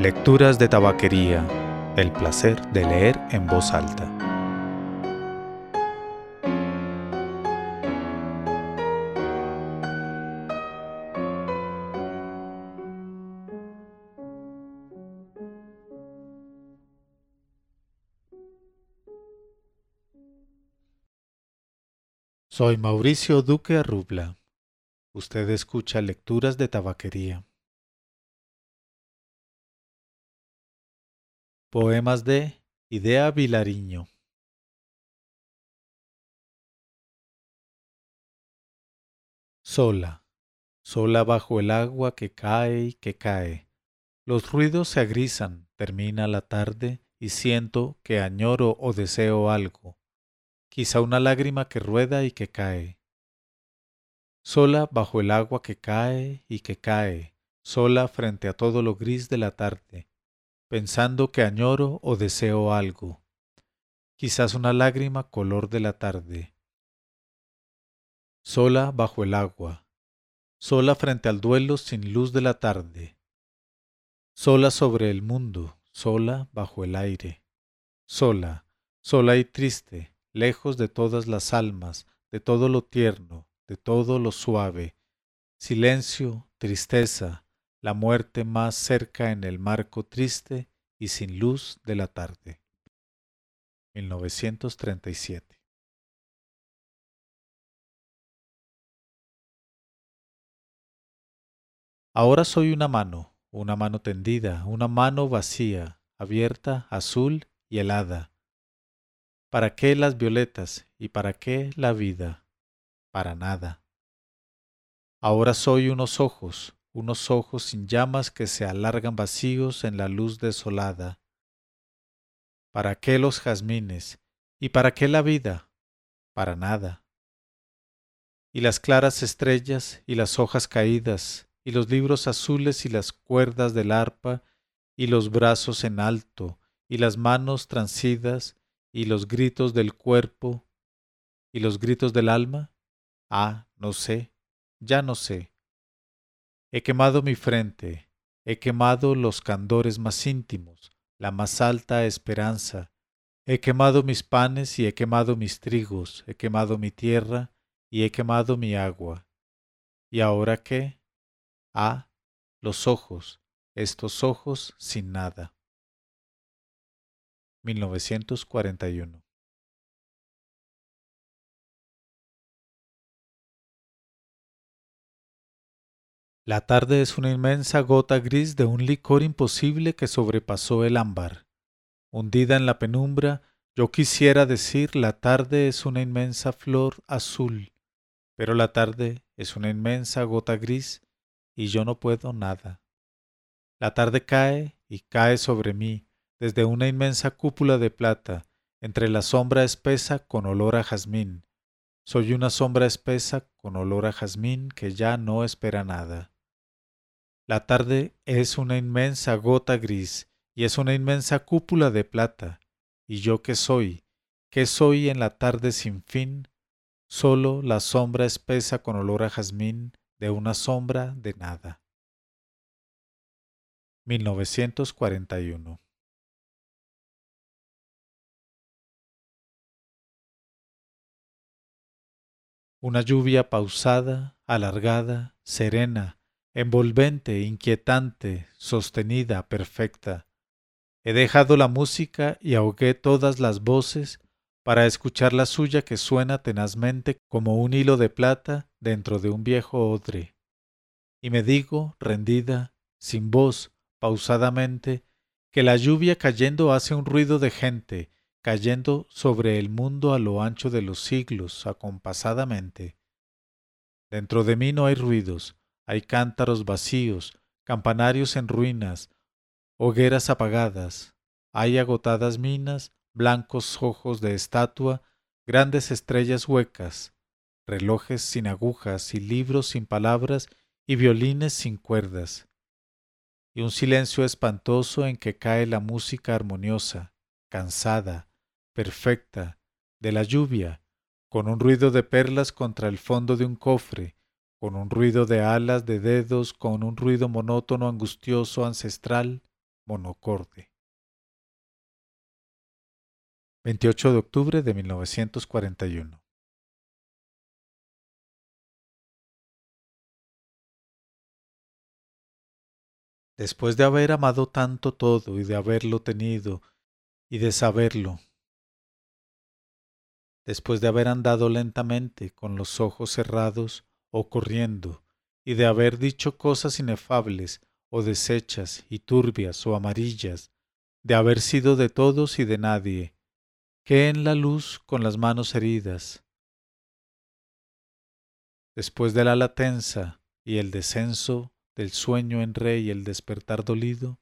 Lecturas de Tabaquería. El placer de leer en voz alta. Soy Mauricio Duque Arrubla. Usted escucha Lecturas de Tabaquería. Poemas de Idea Vilariño. Sola, sola bajo el agua que cae y que cae. Los ruidos se agrisan, termina la tarde y siento que añoro o deseo algo, quizá una lágrima que rueda y que cae. Sola bajo el agua que cae y que cae, sola frente a todo lo gris de la tarde, pensando que añoro o deseo algo, quizás una lágrima color de la tarde. Sola bajo el agua, sola frente al duelo sin luz de la tarde, sola sobre el mundo, sola bajo el aire, sola, sola y triste, lejos de todas las almas, de todo lo tierno, de todo lo suave, silencio, tristeza, la muerte más cerca en el marco triste y sin luz de la tarde. 1937. Ahora soy una mano, una mano tendida, una mano vacía, abierta, azul y helada. ¿Para qué las violetas y para qué la vida? Para nada. Ahora soy unos ojos, unos ojos sin llamas que se alargan vacíos en la luz desolada. ¿Para qué los jazmines? ¿Y para qué la vida? Para nada. Y las claras estrellas y las hojas caídas, y los libros azules y las cuerdas del arpa, y los brazos en alto, y las manos transidas, y los gritos del cuerpo, y los gritos del alma? Ah, no sé, ya no sé. He quemado mi frente, he quemado los candores más íntimos, la más alta esperanza. He quemado mis panes y he quemado mis trigos, he quemado mi tierra y he quemado mi agua. ¿Y ahora qué? Ah, los ojos, estos ojos sin nada. 1941 La tarde es una inmensa gota gris de un licor imposible que sobrepasó el ámbar. Hundida en la penumbra, yo quisiera decir la tarde es una inmensa flor azul, pero la tarde es una inmensa gota gris y yo no puedo nada. La tarde cae y cae sobre mí desde una inmensa cúpula de plata, entre la sombra espesa con olor a jazmín. Soy una sombra espesa con olor a jazmín que ya no espera nada. La tarde es una inmensa gota gris y es una inmensa cúpula de plata. ¿Y yo qué soy? ¿Qué soy en la tarde sin fin? Solo la sombra espesa con olor a jazmín de una sombra de nada. 1941 Una lluvia pausada, alargada, serena, envolvente, inquietante, sostenida, perfecta. He dejado la música y ahogué todas las voces para escuchar la suya que suena tenazmente como un hilo de plata dentro de un viejo odre. Y me digo, rendida, sin voz, pausadamente, que la lluvia cayendo hace un ruido de gente, cayendo sobre el mundo a lo ancho de los siglos, acompasadamente. Dentro de mí no hay ruidos, hay cántaros vacíos, campanarios en ruinas, hogueras apagadas, hay agotadas minas, blancos ojos de estatua, grandes estrellas huecas, relojes sin agujas y libros sin palabras y violines sin cuerdas, y un silencio espantoso en que cae la música armoniosa, cansada, perfecta, de la lluvia, con un ruido de perlas contra el fondo de un cofre, con un ruido de alas, de dedos, con un ruido monótono, angustioso, ancestral, monocorde. 28 de octubre de 1941. Después de haber amado tanto todo y de haberlo tenido y de saberlo, después de haber andado lentamente con los ojos cerrados o corriendo, y de haber dicho cosas inefables o deshechas y turbias o amarillas, de haber sido de todos y de nadie, que en la luz con las manos heridas. Después de la latenza y el descenso del sueño en rey el despertar dolido,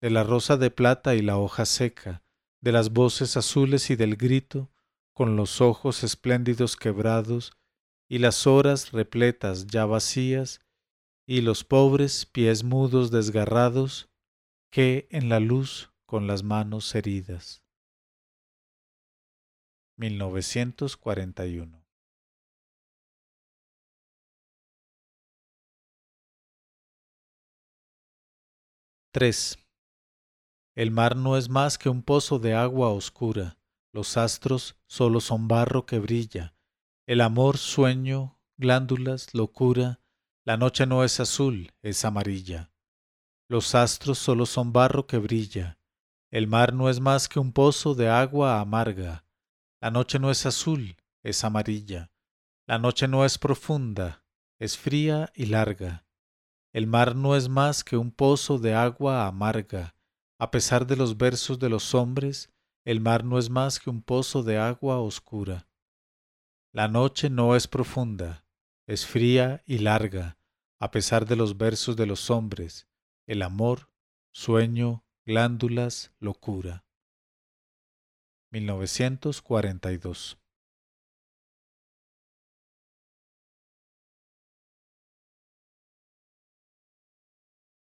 de la rosa de plata y la hoja seca, de las voces azules y del grito, con los ojos espléndidos quebrados y las horas repletas ya vacías y los pobres pies mudos desgarrados que en la luz con las manos heridas. 1941 3. El mar no es más que un pozo de agua oscura los astros solo son barro que brilla. El amor, sueño, glándulas, locura. La noche no es azul, es amarilla. Los astros solo son barro que brilla. El mar no es más que un pozo de agua amarga. La noche no es azul, es amarilla. La noche no es profunda, es fría y larga. El mar no es más que un pozo de agua amarga. A pesar de los versos de los hombres, el mar no es más que un pozo de agua oscura. La noche no es profunda, es fría y larga, a pesar de los versos de los hombres, el amor, sueño, glándulas, locura. 1942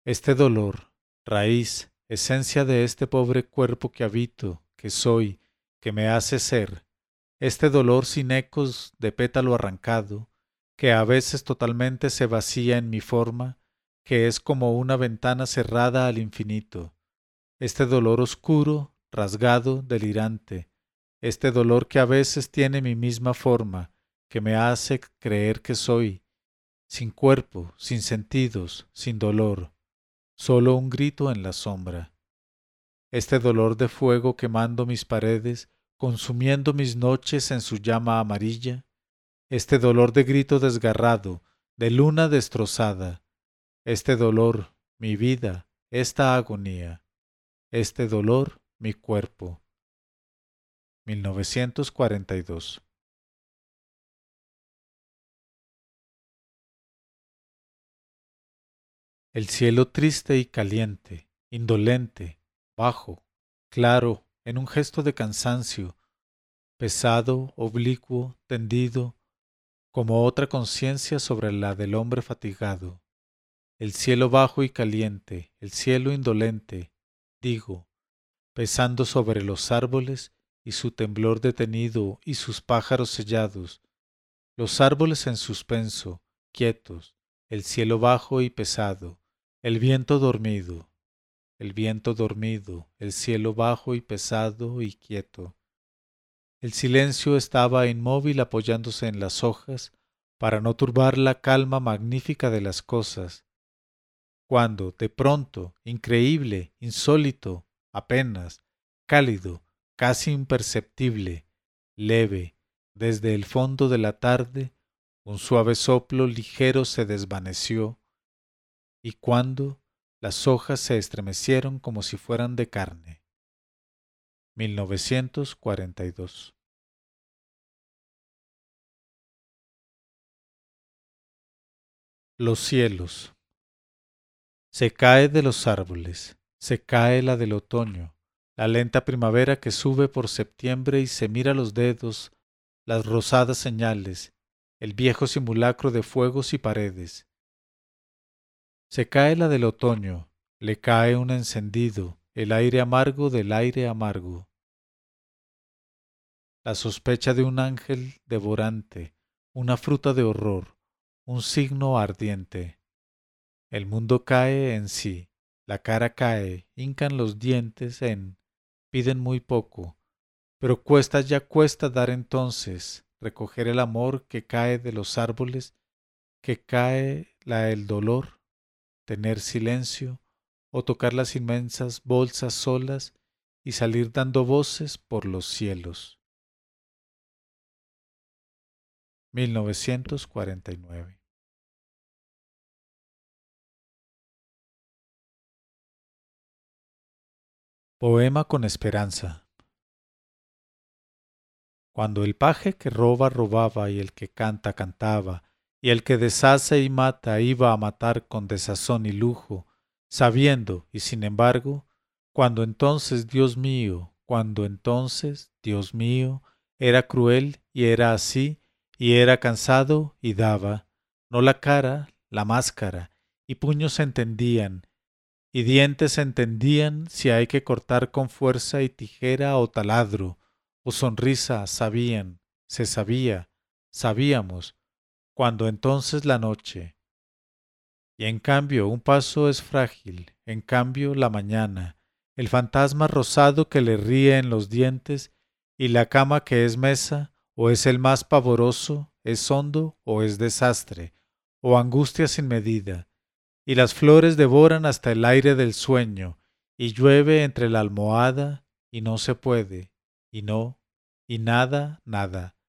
Este dolor, raíz, esencia de este pobre cuerpo que habito, que soy, que me hace ser, este dolor sin ecos de pétalo arrancado, que a veces totalmente se vacía en mi forma, que es como una ventana cerrada al infinito, este dolor oscuro, rasgado, delirante, este dolor que a veces tiene mi misma forma, que me hace creer que soy, sin cuerpo, sin sentidos, sin dolor, solo un grito en la sombra. Este dolor de fuego quemando mis paredes, consumiendo mis noches en su llama amarilla, este dolor de grito desgarrado, de luna destrozada, este dolor, mi vida, esta agonía, este dolor, mi cuerpo. 1942 El cielo triste y caliente, indolente, bajo, claro, en un gesto de cansancio, pesado, oblicuo, tendido, como otra conciencia sobre la del hombre fatigado. El cielo bajo y caliente, el cielo indolente, digo, pesando sobre los árboles y su temblor detenido y sus pájaros sellados, los árboles en suspenso, quietos, el cielo bajo y pesado, el viento dormido, el viento dormido, el cielo bajo y pesado y quieto. El silencio estaba inmóvil apoyándose en las hojas para no turbar la calma magnífica de las cosas, cuando, de pronto, increíble, insólito, apenas, cálido, casi imperceptible, leve, desde el fondo de la tarde, un suave soplo ligero se desvaneció, y cuando, las hojas se estremecieron como si fueran de carne. 1942 Los cielos. Se cae de los árboles, se cae la del otoño, la lenta primavera que sube por septiembre y se mira los dedos, las rosadas señales, el viejo simulacro de fuegos y paredes, se cae la del otoño, le cae un encendido, el aire amargo del aire amargo. La sospecha de un ángel devorante, una fruta de horror, un signo ardiente. El mundo cae en sí, la cara cae, hincan los dientes en, piden muy poco, pero cuesta ya cuesta dar entonces, recoger el amor que cae de los árboles, que cae la del dolor, tener silencio, o tocar las inmensas bolsas solas y salir dando voces por los cielos. 1949 Poema con esperanza Cuando el paje que roba robaba y el que canta cantaba, y el que deshace y mata iba a matar con desazón y lujo, sabiendo y sin embargo, cuando entonces, Dios mío, cuando entonces, Dios mío, era cruel y era así, y era cansado y daba, no la cara, la máscara, y puños entendían, y dientes entendían si hay que cortar con fuerza y tijera o taladro, o sonrisa sabían, se sabía, sabíamos, cuando entonces la noche. Y en cambio un paso es frágil, en cambio la mañana, el fantasma rosado que le ríe en los dientes, y la cama que es mesa, o es el más pavoroso, es hondo o es desastre, o angustia sin medida, y las flores devoran hasta el aire del sueño, y llueve entre la almohada, y no se puede, y no, y nada, nada.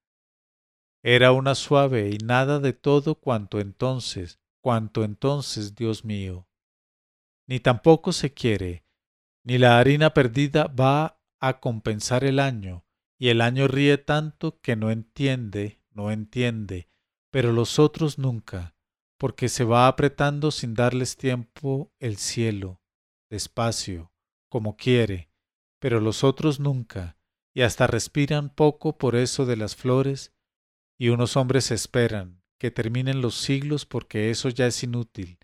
Era una suave y nada de todo cuanto entonces, cuanto entonces, Dios mío. Ni tampoco se quiere, ni la harina perdida va a compensar el año, y el año ríe tanto que no entiende, no entiende, pero los otros nunca, porque se va apretando sin darles tiempo el cielo, despacio, como quiere, pero los otros nunca, y hasta respiran poco por eso de las flores, y unos hombres esperan que terminen los siglos porque eso ya es inútil,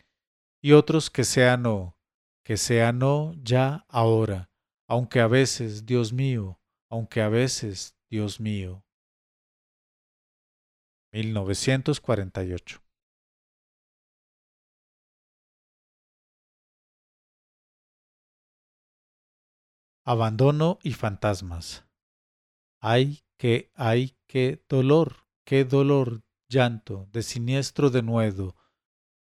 y otros que sea no, que sea no ya ahora, aunque a veces, Dios mío, aunque a veces, Dios mío. 1948 Abandono y fantasmas. Ay, qué, ay, qué dolor, qué dolor, llanto, de siniestro denuedo,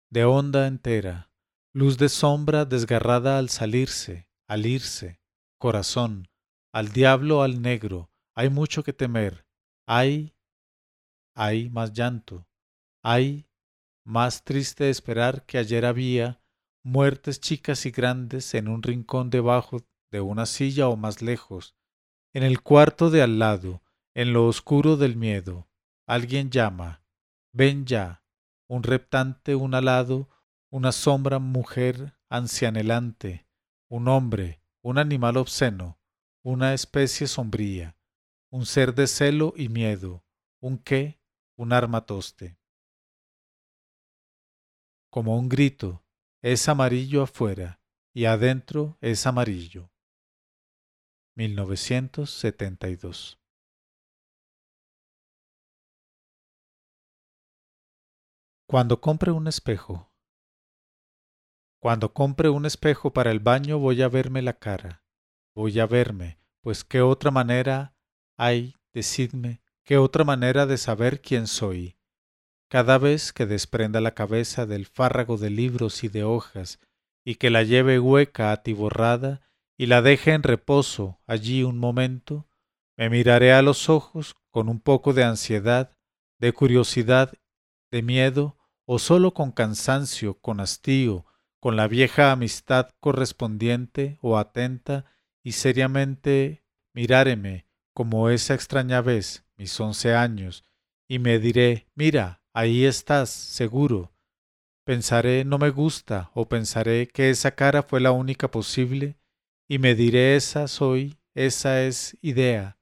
de onda entera, luz de sombra desgarrada al salirse, al irse, corazón, al diablo, al negro, hay mucho que temer, hay, hay más llanto, hay más triste esperar que ayer había muertes chicas y grandes en un rincón debajo de una silla o más lejos, en el cuarto de al lado, en lo oscuro del miedo. Alguien llama, ven ya, un reptante, un alado, una sombra mujer ancianelante, un hombre, un animal obsceno, una especie sombría, un ser de celo y miedo, un qué, un armatoste. Como un grito, es amarillo afuera y adentro es amarillo. 1972 Cuando compre un espejo, cuando compre un espejo para el baño voy a verme la cara. Voy a verme, pues qué otra manera hay, decidme, qué otra manera de saber quién soy. Cada vez que desprenda la cabeza del fárrago de libros y de hojas, y que la lleve hueca, atiborrada, y la deje en reposo allí un momento, me miraré a los ojos con un poco de ansiedad, de curiosidad, de miedo, o solo con cansancio, con hastío, con la vieja amistad correspondiente o atenta y seriamente miráreme como esa extraña vez, mis once años, y me diré, mira, ahí estás, seguro. Pensaré no me gusta o pensaré que esa cara fue la única posible y me diré esa soy, esa es idea,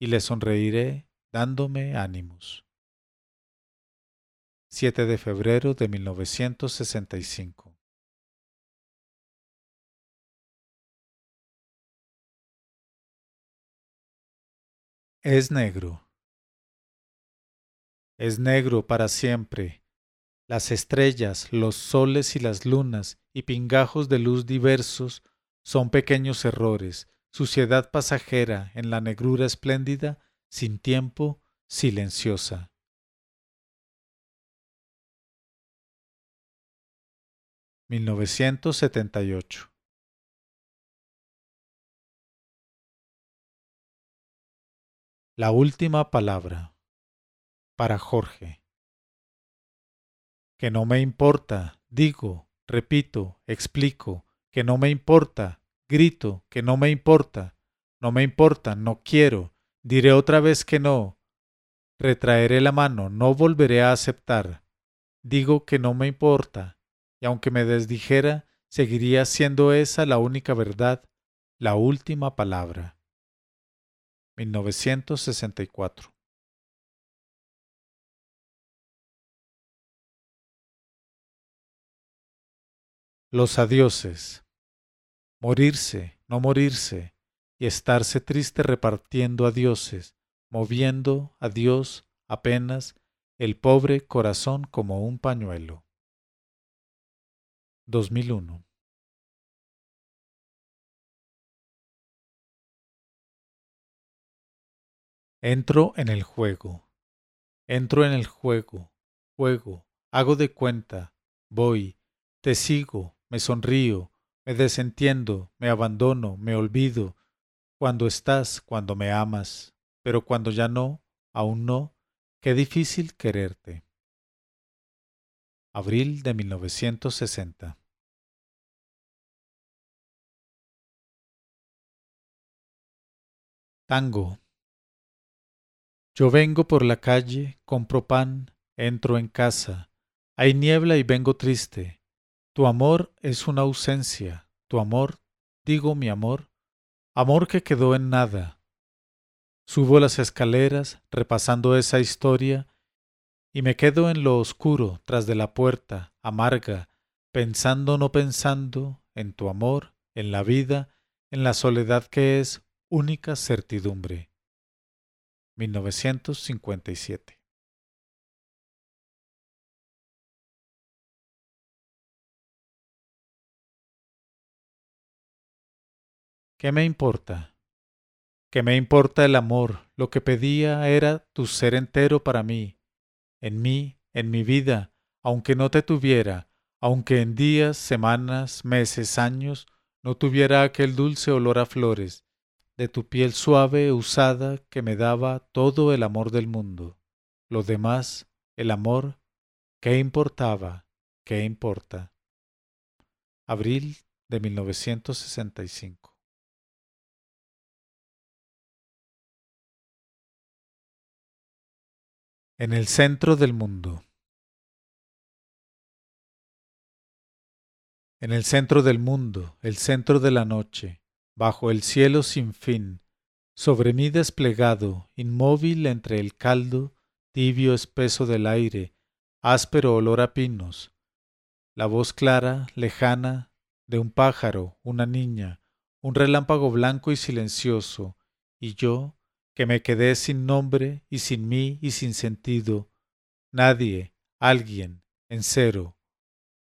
y le sonreiré dándome ánimos. 7 de febrero de 1965 Es negro. Es negro para siempre, Las estrellas, los soles y las lunas y pingajos de luz diversos son pequeños errores, suciedad pasajera en la negrura espléndida, sin tiempo, silenciosa. 1978 La última palabra para Jorge. Que no me importa, digo, repito, explico, que no me importa, grito, que no me importa, no me importa, no quiero, diré otra vez que no, retraeré la mano, no volveré a aceptar, digo que no me importa, y aunque me desdijera, seguiría siendo esa la única verdad, la última palabra. 1964 Los adioses. Morirse, no morirse, y estarse triste repartiendo adioses, moviendo a Dios apenas el pobre corazón como un pañuelo. 2001 Entro en el juego. Entro en el juego. Juego. Hago de cuenta. Voy. Te sigo me sonrío, me desentiendo, me abandono, me olvido, cuando estás, cuando me amas, pero cuando ya no, aún no, qué difícil quererte. Abril de 1960 Tango. Yo vengo por la calle, compro pan, entro en casa, hay niebla y vengo triste, tu amor es una ausencia, tu amor, digo mi amor, amor que quedó en nada. Subo las escaleras repasando esa historia y me quedo en lo oscuro tras de la puerta, amarga, pensando no pensando en tu amor, en la vida, en la soledad que es única certidumbre. 1957 ¿Qué me importa? ¿Qué me importa el amor? Lo que pedía era tu ser entero para mí, en mí, en mi vida, aunque no te tuviera, aunque en días, semanas, meses, años, no tuviera aquel dulce olor a flores, de tu piel suave, usada, que me daba todo el amor del mundo. Lo demás, el amor, ¿qué importaba? ¿Qué importa? Abril de 1965 en el centro del mundo. En el centro del mundo, el centro de la noche, bajo el cielo sin fin, sobre mí desplegado, inmóvil entre el caldo, tibio espeso del aire, áspero olor a pinos, la voz clara, lejana, de un pájaro, una niña, un relámpago blanco y silencioso, y yo, que me quedé sin nombre y sin mí y sin sentido, nadie, alguien, en cero.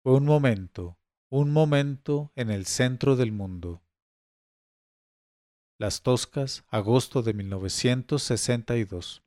Fue un momento, un momento en el centro del mundo. Las Toscas, agosto de 1962.